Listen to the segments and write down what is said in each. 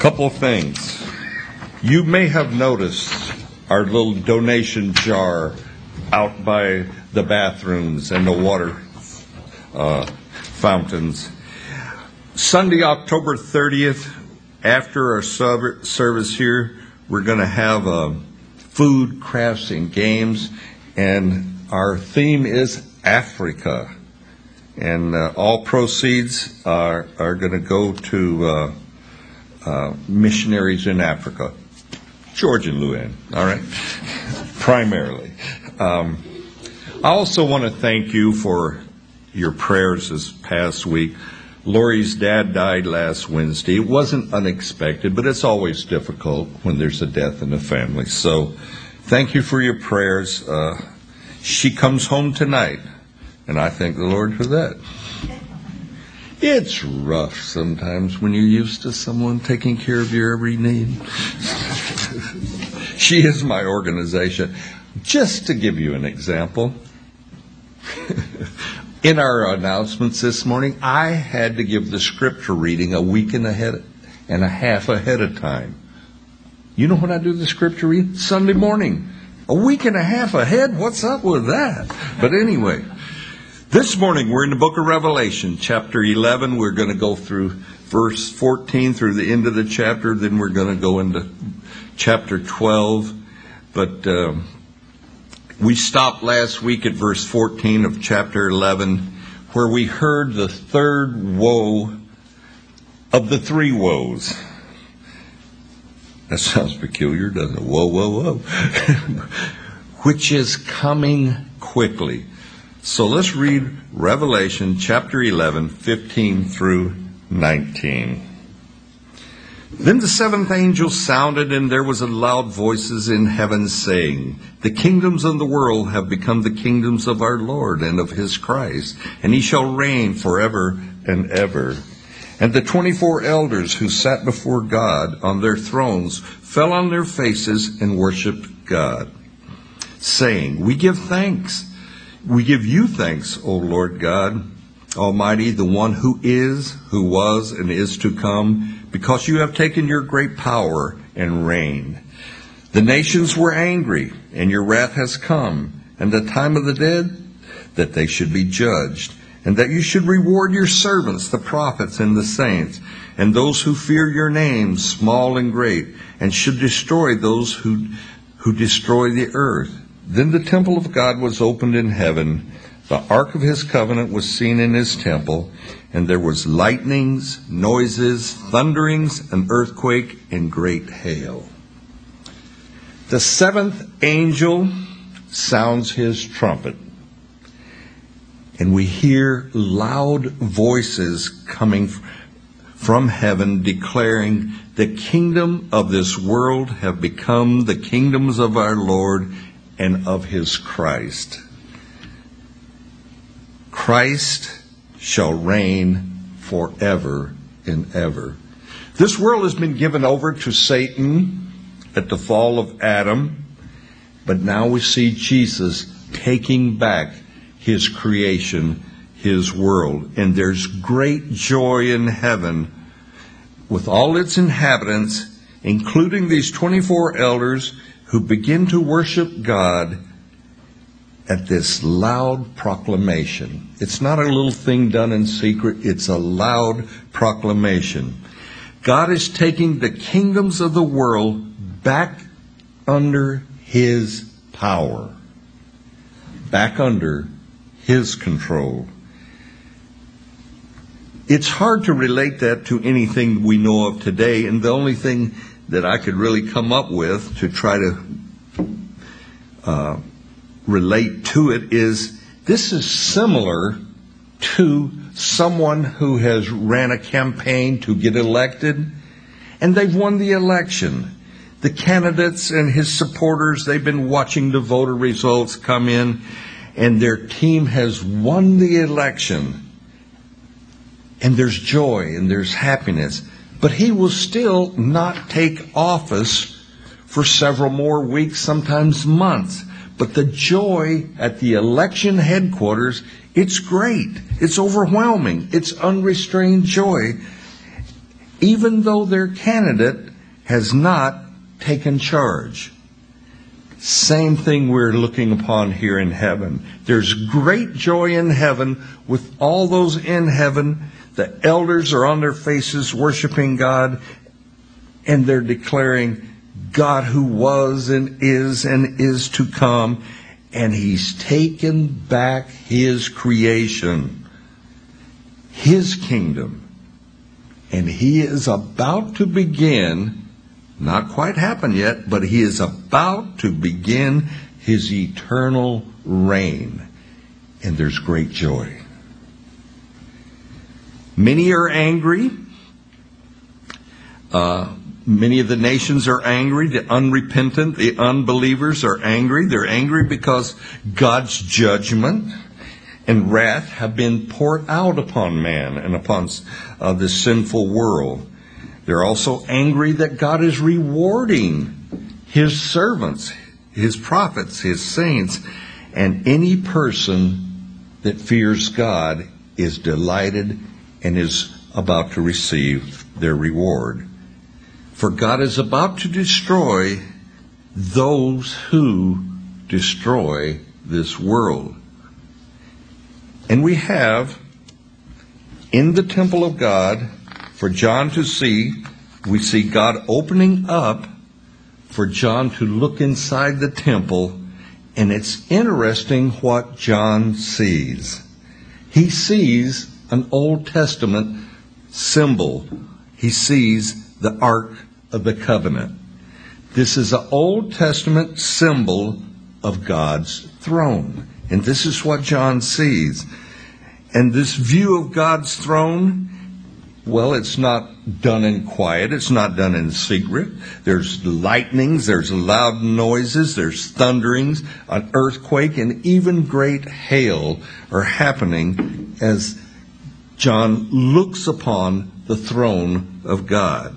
Couple of things. You may have noticed our little donation jar out by the bathrooms and the water uh, fountains. Sunday, October 30th, after our service here, we're going to have uh, food, crafts, and games, and our theme is Africa. And uh, all proceeds are, are going to go to uh, missionaries in Africa. George and Luann, all right? Primarily. Um, I also want to thank you for your prayers this past week. Lori's dad died last Wednesday. It wasn't unexpected, but it's always difficult when there's a death in the family. So thank you for your prayers. Uh, she comes home tonight, and I thank the Lord for that. It's rough sometimes when you're used to someone taking care of your every need. she is my organization. Just to give you an example, in our announcements this morning, I had to give the scripture reading a week and a, head, and a half ahead of time. You know when I do the scripture reading? Sunday morning. A week and a half ahead? What's up with that? But anyway, this morning we're in the book of Revelation, chapter 11. We're going to go through verse 14 through the end of the chapter. Then we're going to go into chapter 12. But um, we stopped last week at verse 14 of chapter 11, where we heard the third woe of the three woes. That sounds peculiar, doesn't it? Whoa, whoa, whoa. Which is coming quickly. So let's read Revelation chapter 11, 15 through 19. Then the seventh angel sounded, and there was a loud voices in heaven saying, The kingdoms of the world have become the kingdoms of our Lord and of his Christ, and he shall reign forever and ever. And the twenty four elders who sat before God on their thrones fell on their faces and worshipped God, saying, We give thanks we give you thanks, O Lord God Almighty, the one who is, who was, and is to come, because you have taken your great power and reign. The nations were angry, and your wrath has come, and the time of the dead, that they should be judged, and that you should reward your servants, the prophets and the saints, and those who fear your name, small and great, and should destroy those who, who destroy the earth. Then the temple of God was opened in heaven. The ark of his covenant was seen in his temple, and there was lightnings, noises, thunderings, an earthquake, and great hail. The seventh angel sounds his trumpet, and we hear loud voices coming from heaven declaring, The kingdom of this world have become the kingdoms of our Lord and of his Christ. Christ shall reign forever and ever. This world has been given over to Satan at the fall of Adam, but now we see Jesus taking back his creation, his world, and there's great joy in heaven with all its inhabitants, including these 24 elders who begin to worship God at this loud proclamation. It's not a little thing done in secret, it's a loud proclamation. God is taking the kingdoms of the world back under His power, back under His control. It's hard to relate that to anything we know of today, and the only thing that I could really come up with to try to uh, relate to it is this is similar to someone who has ran a campaign to get elected and they've won the election. The candidates and his supporters, they've been watching the voter results come in and their team has won the election. And there's joy and there's happiness but he will still not take office for several more weeks, sometimes months. But the joy at the election headquarters, it's great. It's overwhelming. It's unrestrained joy. even though their candidate has not taken charge. Same thing we're looking upon here in heaven. There's great joy in heaven with all those in heaven. The elders are on their faces worshiping God and they're declaring God who was and is and is to come and he's taken back his creation, his kingdom. And he is about to begin not quite happened yet, but he is about to begin his eternal reign. And there's great joy. Many are angry. Uh, many of the nations are angry. The unrepentant, the unbelievers are angry. They're angry because God's judgment and wrath have been poured out upon man and upon uh, this sinful world. They're also angry that God is rewarding his servants, his prophets, his saints, and any person that fears God is delighted and is about to receive their reward. For God is about to destroy those who destroy this world. And we have in the temple of God for John to see, we see God opening up for John to look inside the temple, and it's interesting what John sees. He sees an Old Testament symbol. He sees the Ark of the Covenant. This is an Old Testament symbol of God's throne. And this is what John sees. And this view of God's throne well, it's not done in quiet. It's not done in secret. There's lightnings, there's loud noises, there's thunderings, an earthquake, and even great hail are happening as John looks upon the throne of God.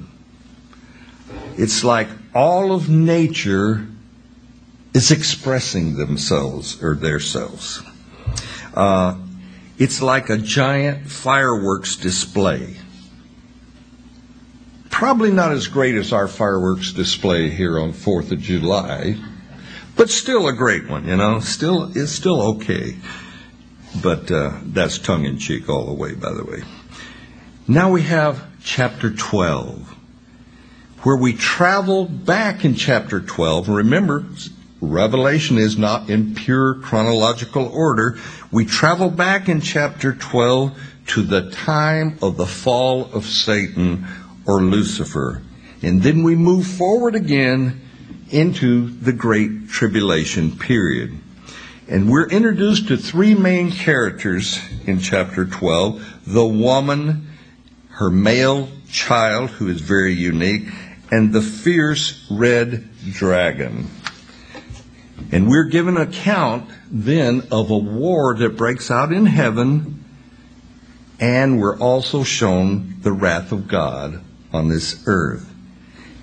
It's like all of nature is expressing themselves or their selves. Uh, it's like a giant fireworks display probably not as great as our fireworks display here on 4th of July, but still a great one, you know, still, it's still okay. But uh, that's tongue in cheek all the way, by the way. Now we have chapter 12, where we travel back in chapter 12. Remember, Revelation is not in pure chronological order. We travel back in chapter 12 to the time of the fall of Satan or Lucifer. And then we move forward again into the Great Tribulation period. And we're introduced to three main characters in chapter 12 the woman, her male child, who is very unique, and the fierce red dragon. And we're given account then of a war that breaks out in heaven, and we're also shown the wrath of God on this earth.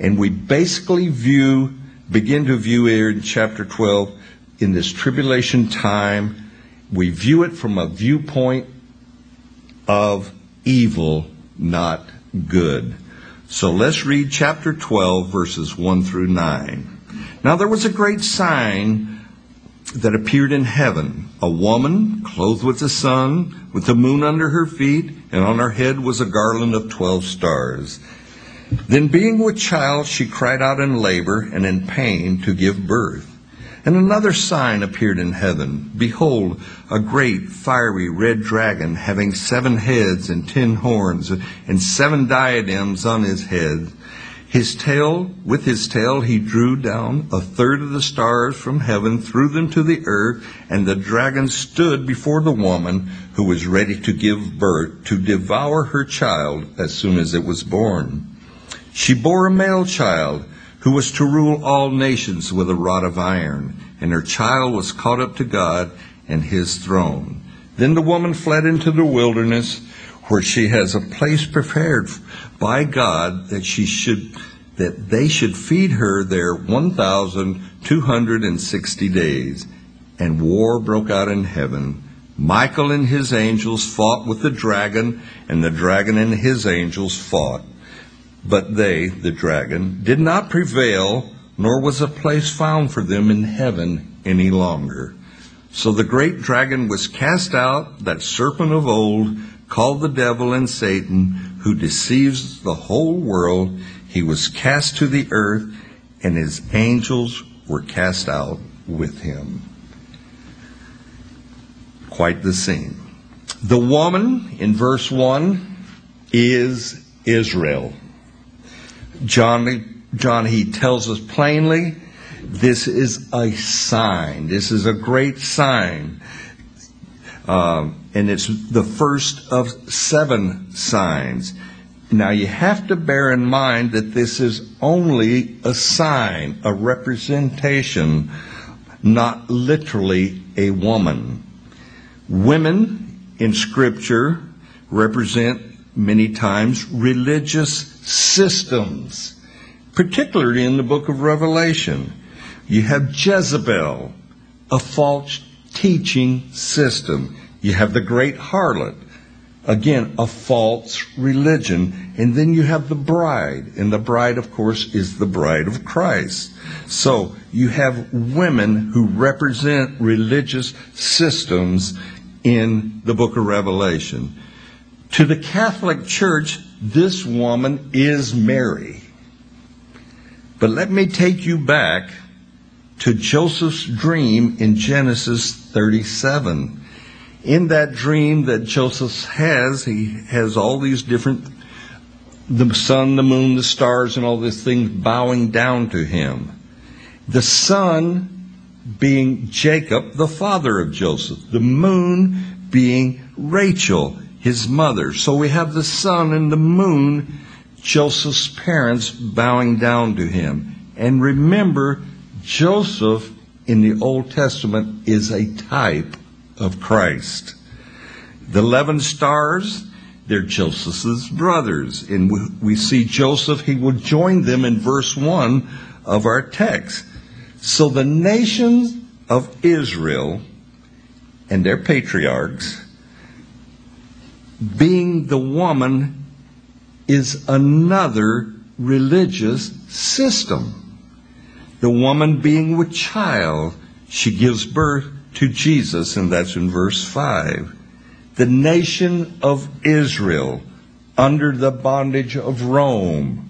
And we basically view, begin to view here in chapter 12, in this tribulation time, we view it from a viewpoint of evil, not good. So let's read chapter 12, verses 1 through 9. Now there was a great sign that appeared in heaven a woman clothed with the sun, with the moon under her feet, and on her head was a garland of twelve stars. Then, being with child, she cried out in labor and in pain to give birth. And another sign appeared in heaven. Behold, a great fiery red dragon having seven heads and ten horns and seven diadems on his head. His tail, with his tail, he drew down a third of the stars from heaven, threw them to the earth, and the dragon stood before the woman who was ready to give birth to devour her child as soon as it was born. She bore a male child who was to rule all nations with a rod of iron, and her child was caught up to God and his throne. Then the woman fled into the wilderness where she has a place prepared by God that she should that they should feed her there 1260 days. And war broke out in heaven. Michael and his angels fought with the dragon, and the dragon and his angels fought But they, the dragon, did not prevail, nor was a place found for them in heaven any longer. So the great dragon was cast out, that serpent of old, called the devil and Satan, who deceives the whole world. He was cast to the earth, and his angels were cast out with him. Quite the scene. The woman in verse 1 is Israel. John, John, he tells us plainly, this is a sign. This is a great sign. Um, and it's the first of seven signs. Now you have to bear in mind that this is only a sign, a representation, not literally a woman. Women in scripture represent many times religious systems, particularly in the book of Revelation. You have Jezebel, a false teaching system. You have the great harlot, again, a false religion. And then you have the bride. And the bride, of course, is the bride of Christ. So you have women who represent religious systems in the book of Revelation. To the Catholic Church, this woman is Mary. But let me take you back to Joseph's dream in Genesis 37. In that dream that Joseph has, he has all these different, the sun, the moon, the stars, and all these things bowing down to him. The sun being Jacob, the father of Joseph. The moon being Rachel, his mother. So we have the sun and the moon, Joseph's parents, bowing down to him. And remember, Joseph in the Old Testament is a type of Christ. The 11 stars, they're Joseph's brothers. And we see Joseph, he will join them in verse 1 of our text. So the nations of Israel and their patriarchs, being the woman, is another religious system. The woman being with child, she gives birth to Jesus, and that's in verse 5. The nation of Israel, under the bondage of Rome,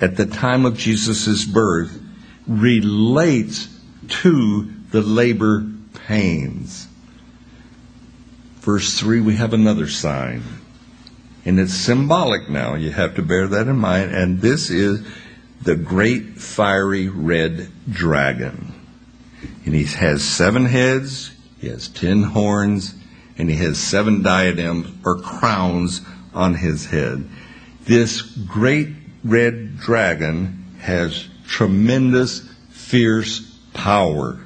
at the time of Jesus' birth, relates to the labor pains. Verse 3, we have another sign. And it's symbolic now. You have to bear that in mind. And this is the great fiery red dragon. And he has seven heads, he has ten horns, and he has seven diadems or crowns on his head. This great red dragon has tremendous, fierce power.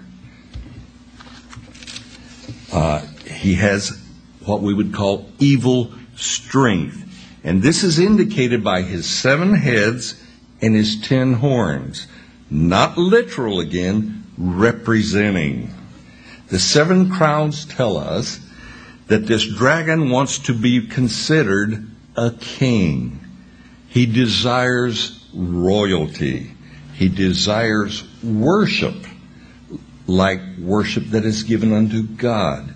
Uh, he has what we would call evil strength. And this is indicated by his seven heads and his ten horns. Not literal again, representing. The seven crowns tell us that this dragon wants to be considered a king. He desires royalty. He desires worship, like worship that is given unto God.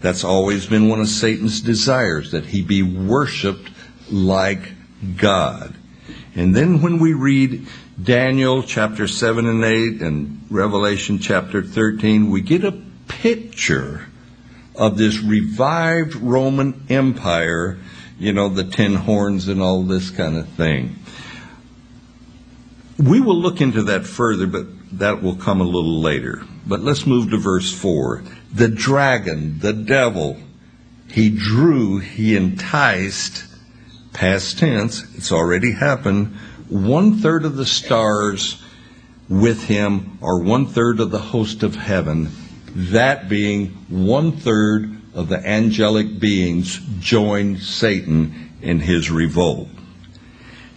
That's always been one of Satan's desires, that he be worshiped like God. And then when we read Daniel chapter 7 and 8 and Revelation chapter 13, we get a picture of this revived Roman Empire, you know, the ten horns and all this kind of thing. We will look into that further, but that will come a little later. But let's move to verse 4. The dragon, the devil, he drew, he enticed past tense, it's already happened, one third of the stars with him, or one third of the host of heaven, that being one third of the angelic beings joined Satan in his revolt.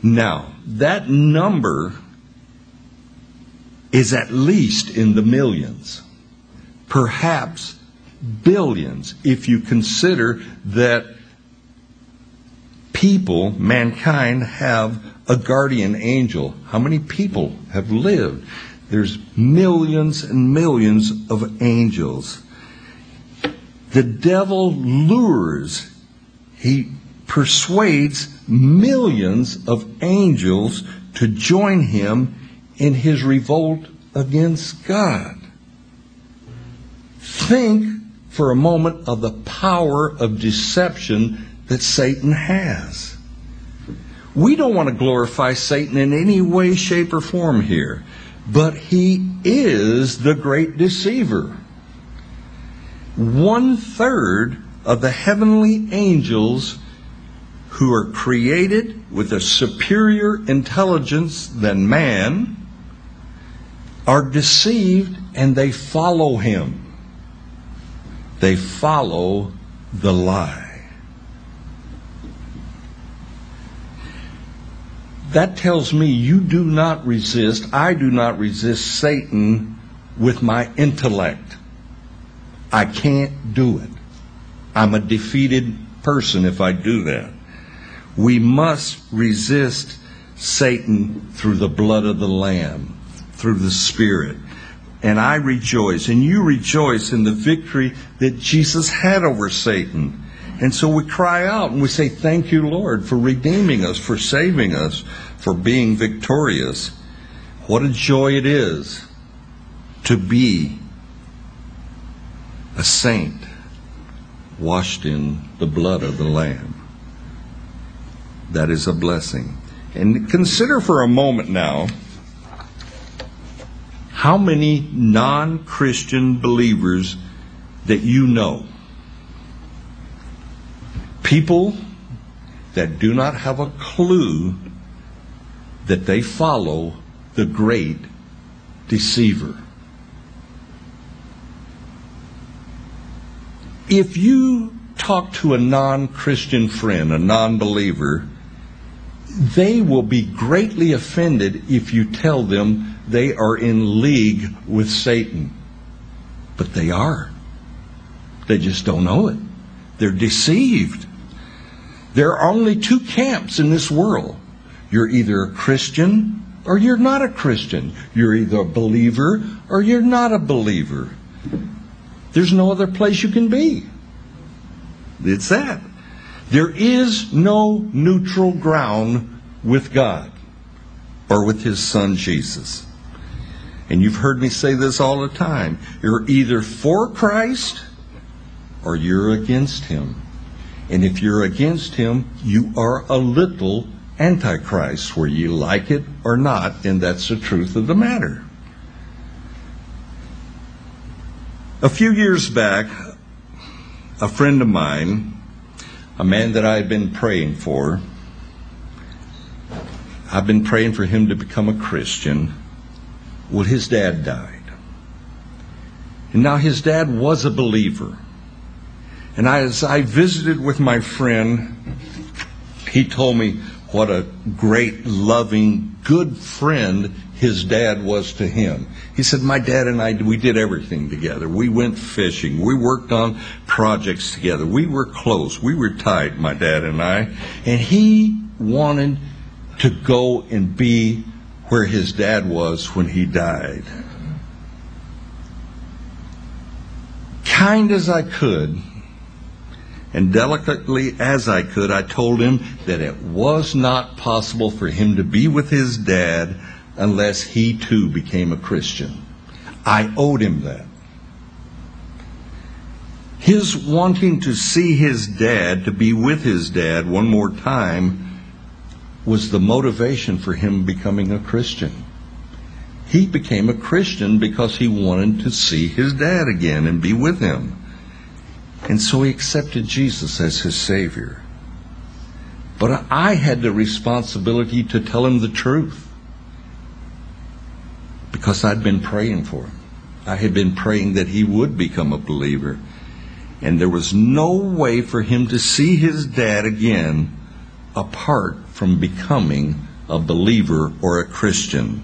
Now, that number is at least in the millions, perhaps billions, if you consider that people, mankind, have a guardian angel. How many people have lived? There's millions and millions of angels. The devil lures, he persuades millions of angels to join him in his revolt against God. Think for a moment of the power of deception that Satan has. We don't want to glorify Satan in any way, shape, or form here, but he is the great deceiver. One third of the heavenly angels who are created with a superior intelligence than man are deceived and they follow him. They follow the lie. That tells me you do not resist, I do not resist Satan with my intellect. I can't do it. I'm a defeated person if I do that. We must resist Satan through the blood of the Lamb, through the Spirit. And I rejoice, and you rejoice in the victory that Jesus had over Satan. And so we cry out and we say, Thank you, Lord, for redeeming us, for saving us, for being victorious. What a joy it is to be a saint washed in the blood of the Lamb. That is a blessing. And consider for a moment now how many non Christian believers that you know. People that do not have a clue that they follow the great deceiver. If you talk to a non Christian friend, a non believer, they will be greatly offended if you tell them they are in league with Satan. But they are. They just don't know it. They're deceived. There are only two camps in this world. You're either a Christian or you're not a Christian. You're either a believer or you're not a believer. There's no other place you can be. It's that. There is no neutral ground with God or with His Son Jesus. And you've heard me say this all the time. You're either for Christ or you're against Him. And if you're against Him, you are a little Antichrist, where you like it or not, and that's the truth of the matter. A few years back, a friend of mine, a man that I had been praying for, I've been praying for him to become a Christian. Well, his dad died. And now his dad was a believer. And as I visited with my friend, he told me what a great, loving, good friend his dad was to him. He said, My dad and I, we did everything together. We went fishing. We worked on projects together. We were close. We were tight, my dad and I. And he wanted to go and be where his dad was when he died. Kind as I could, and delicately as I could, I told him that it was not possible for him to be with his dad unless he too became a Christian. I owed him that. His wanting to see his dad, to be with his dad one more time, was the motivation for him becoming a Christian. He became a Christian because he wanted to see his dad again and be with him. And so he accepted Jesus as his Savior. But I had the responsibility to tell him the truth because I'd been praying for him. I had been praying that he would become a believer. And there was no way for him to see his dad again apart from becoming a believer or a Christian.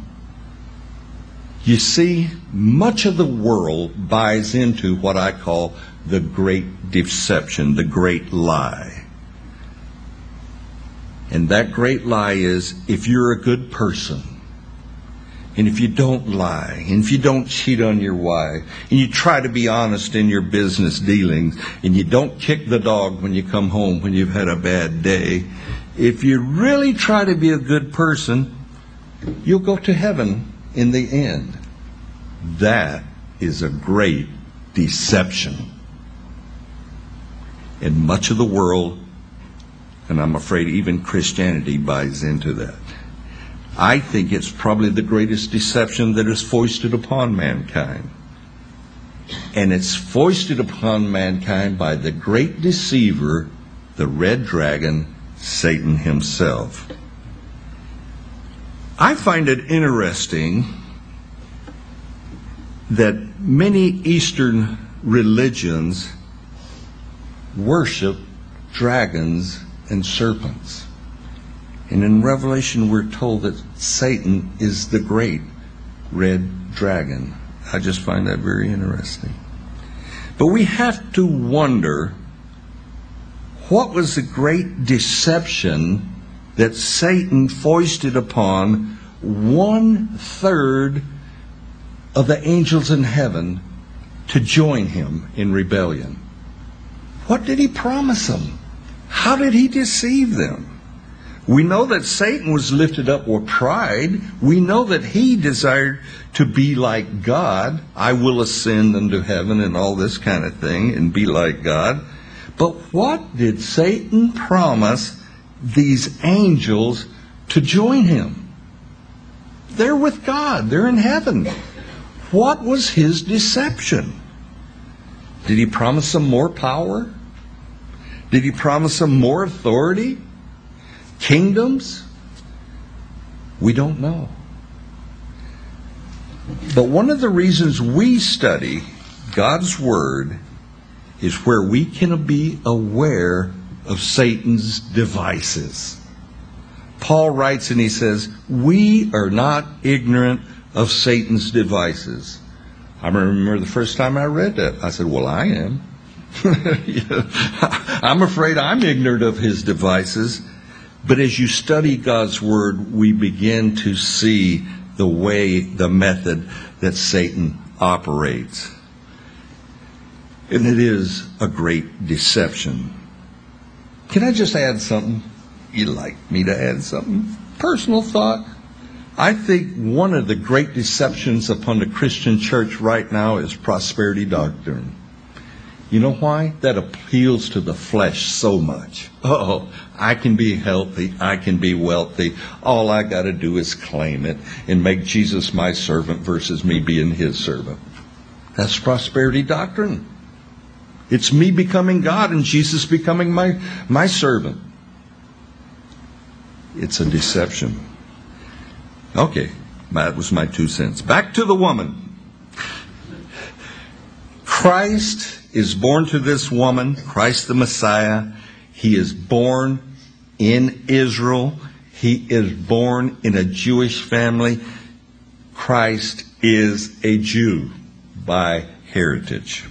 You see, much of the world buys into what I call the great deception, the great lie. And that great lie is if you're a good person, and if you don't lie, and if you don't cheat on your wife, and you try to be honest in your business dealings, and you don't kick the dog when you come home when you've had a bad day, if you really try to be a good person, you'll go to heaven in the end. That is a great deception. And much of the world, and I'm afraid even Christianity buys into that. I think it's probably the greatest deception that is foisted upon mankind. And it's foisted upon mankind by the great deceiver, the red dragon, Satan himself. I find it interesting that many Eastern religions worship dragons and serpents. And in Revelation, we're told that Satan is the great red dragon. I just find that very interesting. But we have to wonder what was the great deception that Satan foisted upon one third of the angels in heaven to join him in rebellion? What did he promise them? How did he deceive them? We know that Satan was lifted up with pride. We know that he desired to be like God. I will ascend into heaven and all this kind of thing and be like God. But what did Satan promise these angels to join him? They're with God. They're in heaven. What was his deception? Did he promise them more power? Did he promise them more authority? Kingdoms? We don't know. But one of the reasons we study God's Word is where we can be aware of Satan's devices. Paul writes and he says, We are not ignorant of Satan's devices. I remember the first time I read that. I said, Well, I am. I'm afraid I'm ignorant of his devices. But as you study God's Word, we begin to see the way, the method that Satan operates. And it is a great deception. Can I just add something? You'd like me to add something? Personal thought. I think one of the great deceptions upon the Christian church right now is prosperity doctrine. You know why? That appeals to the flesh so much. Oh, I can be healthy. I can be wealthy. All I got to do is claim it and make Jesus my servant versus me being his servant. That's prosperity doctrine. It's me becoming God and Jesus becoming my, my servant. It's a deception. Okay, that was my two cents. Back to the woman. Christ is born to this woman, Christ the Messiah. He is born in Israel. He is born in a Jewish family. Christ is a Jew by heritage.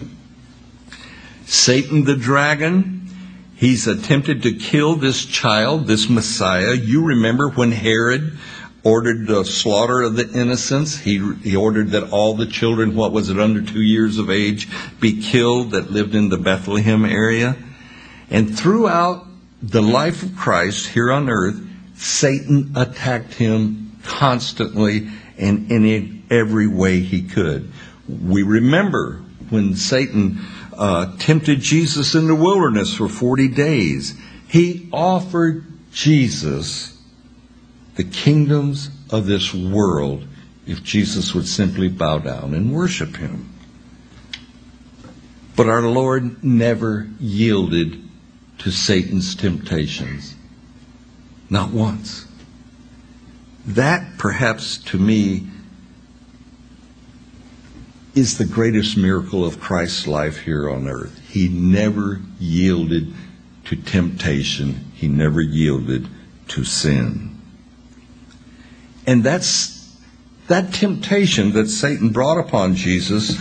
Satan the dragon, he's attempted to kill this child, this Messiah. You remember when Herod ordered the slaughter of the innocents. He, he ordered that all the children, what was it, under two years of age, be killed that lived in the Bethlehem area. And throughout the life of Christ here on earth, Satan attacked him constantly and in every way he could. We remember when Satan uh, tempted Jesus in the wilderness for 40 days. He offered Jesus the kingdoms of this world if Jesus would simply bow down and worship him. But our Lord never yielded to Satan's temptations. Not once. That, perhaps, to me, is the greatest miracle of Christ's life here on earth. He never yielded to temptation. He never yielded to sin. And that's that temptation that Satan brought upon Jesus.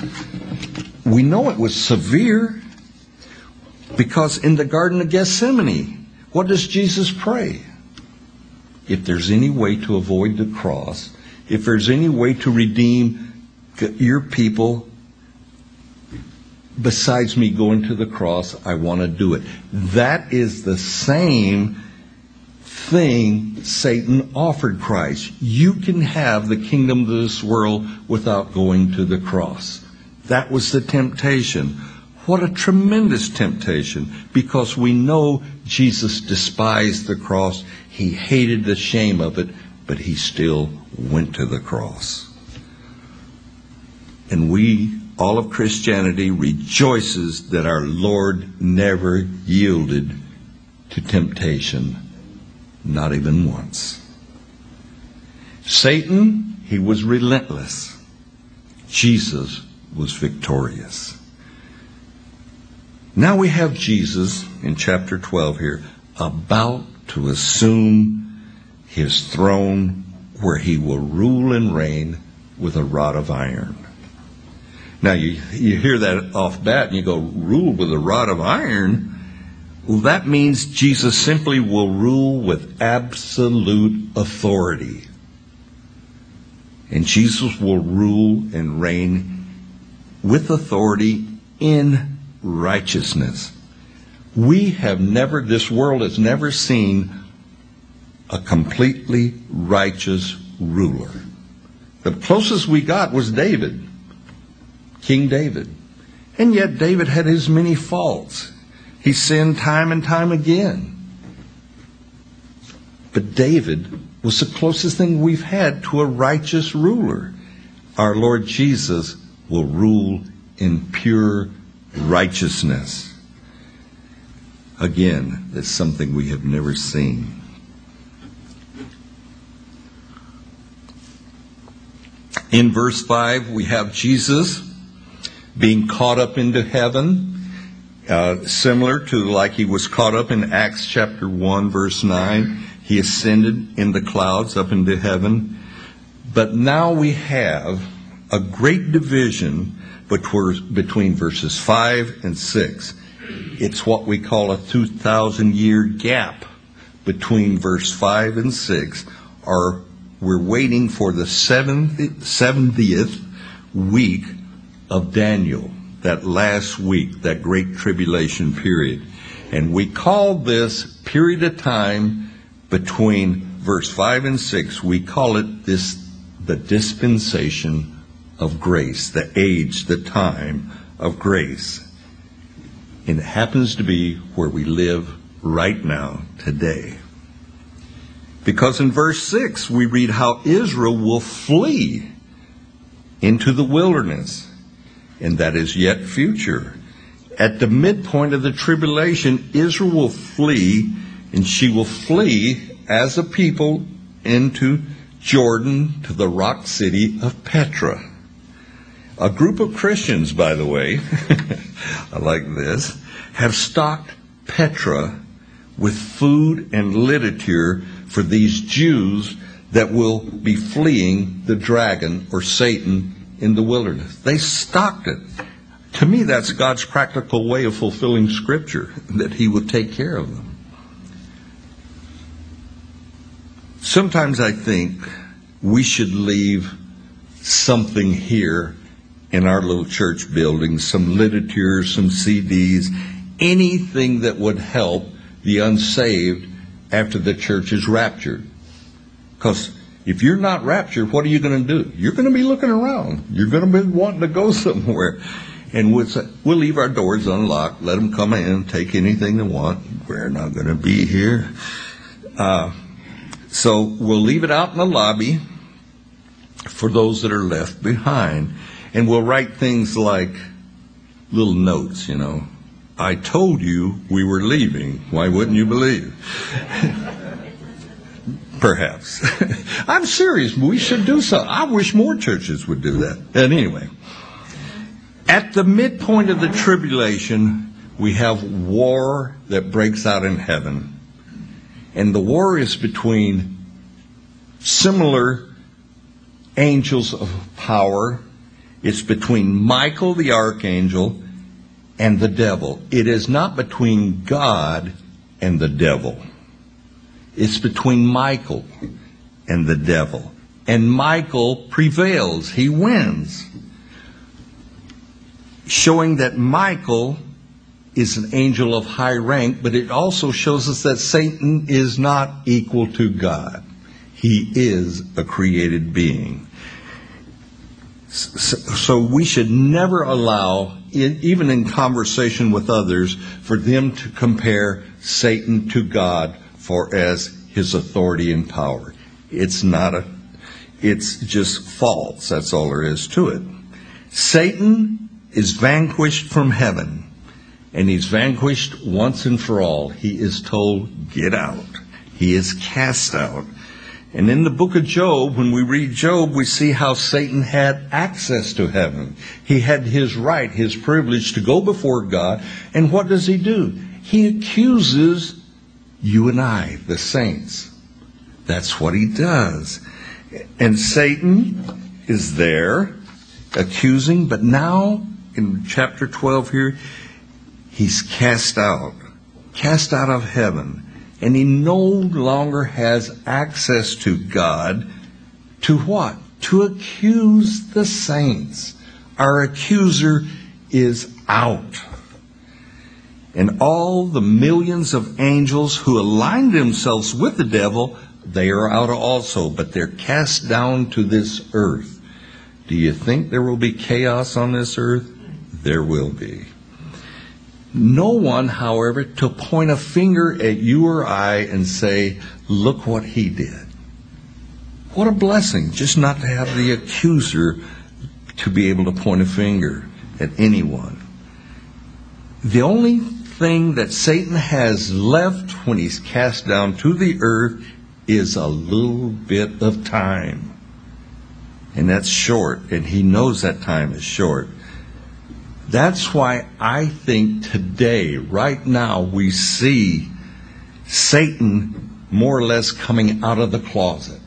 We know it was severe because in the Garden of Gethsemane, what does Jesus pray? if there's any way to avoid the cross, if there's any way to redeem your people besides me going to the cross, I want to do it. That is the same thing Satan offered Christ. You can have the kingdom of this world without going to the cross. That was the temptation. What a tremendous temptation because we know Jesus despised the cross. He hated the shame of it, but he still went to the cross. And we, all of Christianity, rejoices that our Lord never yielded to temptation, not even once. Satan, he was relentless. Jesus was victorious. Now we have Jesus in chapter 12 here about to assume his throne where he will rule and reign with a rod of iron. Now you, you hear that off bat and you go, rule with a rod of iron? Well, that means Jesus simply will rule with absolute authority. And Jesus will rule and reign with authority in righteousness. We have never, this world has never seen a completely righteous ruler. The closest we got was David, King David. And yet David had his many faults. He sinned time and time again. But David was the closest thing we've had to a righteous ruler. Our Lord Jesus will rule in pure righteousness. Again, that's something we have never seen. In verse 5, we have Jesus being caught up into heaven, uh, similar to like he was caught up in Acts chapter 1, verse 9. He ascended in the clouds up into heaven. But now we have a great division between verses 5 and 6. It's what we call a 2,000 year gap between verse 5 and 6, or we're waiting for the 70th week of Daniel, that last week, that great tribulation period. And we call this period of time between verse 5 and 6, we call it this the dispensation of grace, the age, the time of grace. And it happens to be where we live right now, today. Because in verse 6, we read how Israel will flee into the wilderness, and that is yet future. At the midpoint of the tribulation, Israel will flee, and she will flee as a people into Jordan to the rock city of Petra. A group of Christians, by the way, I like this, have stocked Petra with food and literature for these Jews that will be fleeing the dragon or Satan in the wilderness. They stocked it. To me, that's God's practical way of fulfilling Scripture, that He would take care of them. Sometimes I think we should leave something here in our little church building, some literature, some CDs, anything that would help the unsaved after the church is raptured. Because if you're not raptured, what are you going to do? You're going to be looking around. You're going to be wanting to go somewhere. And we'll, say, we'll leave our doors unlocked, let them come in, take anything they want. We're not going to be here. Uh, so we'll leave it out in the lobby for those that are left behind. And we'll write things like little notes, you know. I told you we were leaving. Why wouldn't you believe? Perhaps. I'm serious. We should do so. I wish more churches would do that. And anyway, at the midpoint of the tribulation, we have war that breaks out in heaven. And the war is between similar angels of power it's between Michael the archangel and the devil. It is not between God and the devil. It's between Michael and the devil. And Michael prevails. He wins. Showing that Michael is an angel of high rank, but it also shows us that Satan is not equal to God. He is a created being. So we should never allow, even in conversation with others, for them to compare Satan to God for as his authority and power. It's not a, it's just false. That's all there is to it. Satan is vanquished from heaven and he's vanquished once and for all. He is told, get out. He is cast out. And in the book of Job, when we read Job, we see how Satan had access to heaven. He had his right, his privilege to go before God. And what does he do? He accuses you and I, the saints. That's what he does. And Satan is there accusing, but now in chapter 12 here, he's cast out, cast out of heaven, and he no longer has access to God to what? To accuse the saints. Our accuser is out. And all the millions of angels who aligned themselves with the devil, they are out also, but they're cast down to this earth. Do you think there will be chaos on this earth? There will be. No one, however, to point a finger at you or I and say, look what he did. What a blessing just not to have the accuser to be able to point a finger at anyone. The only thing that Satan has left when he's cast down to the earth is a little bit of time. And that's short, and he knows that time is short. That's why I think today, right now, we see Satan more or less coming out of the closet.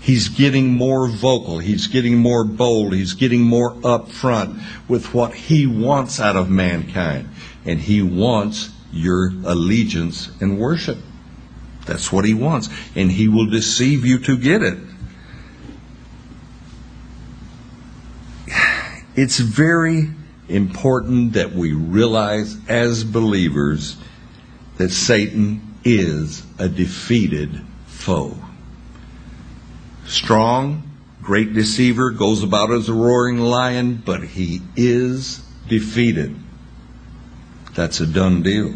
He's getting more vocal. He's getting more bold. He's getting more upfront with what he wants out of mankind. And he wants your allegiance and worship. That's what he wants. And he will deceive you to get it. It's very important that we realize as believers that Satan is a defeated foe. Strong, great deceiver, goes about as a roaring lion, but he is defeated. That's a done deal.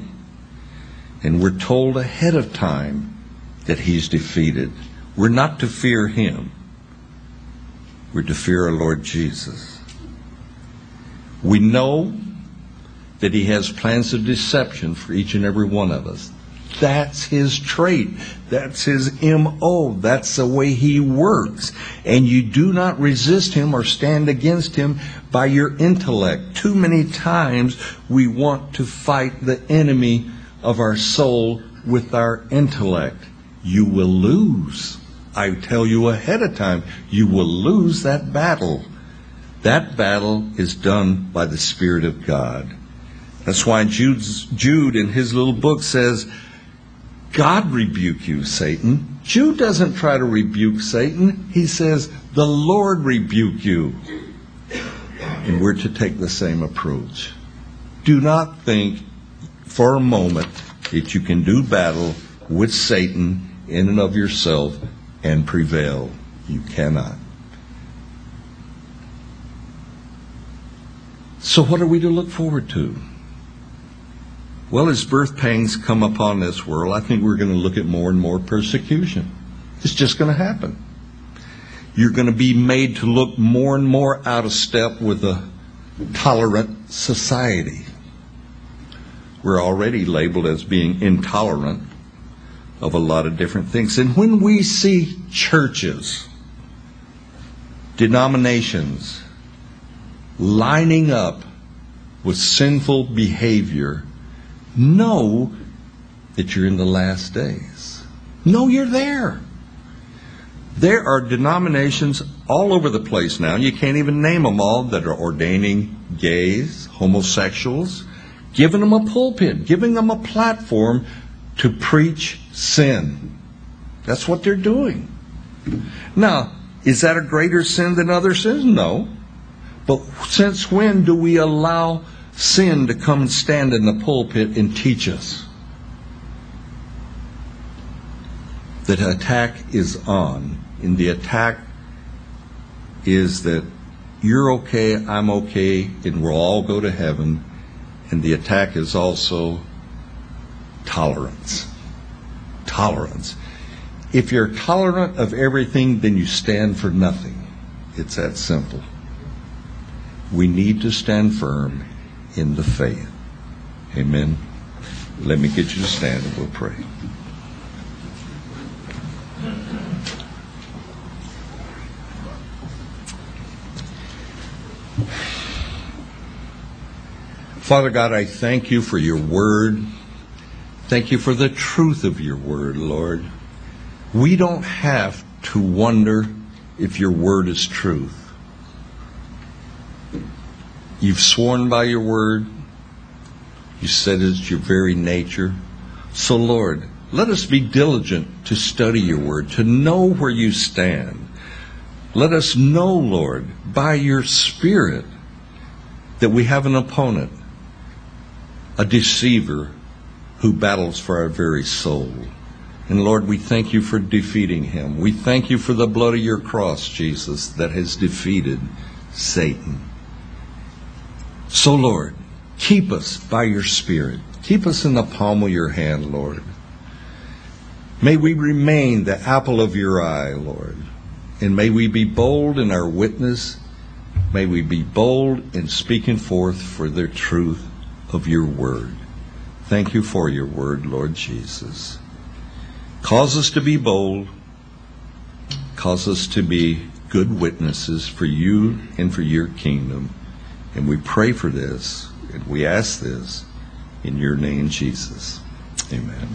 And we're told ahead of time that he's defeated. We're not to fear him. We're to fear our Lord Jesus. We know that he has plans of deception for each and every one of us. That's his trait. That's his MO. That's the way he works. And you do not resist him or stand against him by your intellect. Too many times we want to fight the enemy of our soul with our intellect. You will lose. I tell you ahead of time, you will lose that battle. That battle is done by the Spirit of God. That's why Jude's, Jude in his little book says, God rebuke you, Satan. Jude doesn't try to rebuke Satan. He says, the Lord rebuke you. And we're to take the same approach. Do not think for a moment that you can do battle with Satan in and of yourself and prevail. You cannot. So, what are we to look forward to? Well, as birth pangs come upon this world, I think we're going to look at more and more persecution. It's just going to happen. You're going to be made to look more and more out of step with a tolerant society. We're already labeled as being intolerant of a lot of different things. And when we see churches, denominations, lining up with sinful behavior, know that you're in the last days. Know you're there. There are denominations all over the place now, you can't even name them all, that are ordaining gays, homosexuals, giving them a pulpit, giving them a platform to preach sin. That's what they're doing. Now, is that a greater sin than other sins? No. But since when do we allow sin to come and stand in the pulpit and teach us? that attack is on. And the attack is that you're okay, I'm okay, and we'll all go to heaven. And the attack is also tolerance. Tolerance. If you're tolerant of everything, then you stand for nothing. It's that simple. We need to stand firm in the faith. Amen. Let me get you to stand and we'll pray. Father God, I thank you for your word. Thank you for the truth of your word, Lord. We don't have to wonder if your word is truth. You've sworn by your word. You said it's your very nature. So, Lord, let us be diligent to study your word, to know where you stand. Let us know, Lord, by your Spirit, that we have an opponent, a deceiver who battles for our very soul. And Lord, we thank you for defeating him. We thank you for the blood of your cross, Jesus, that has defeated Satan. So, Lord, keep us by your Spirit. Keep us in the palm of your hand, Lord. May we remain the apple of your eye, Lord. And may we be bold in our witness. May we be bold in speaking forth for the truth of your word. Thank you for your word, Lord Jesus. Cause us to be bold. Cause us to be good witnesses for you and for your kingdom. And we pray for this, and we ask this in your name, Jesus. Amen.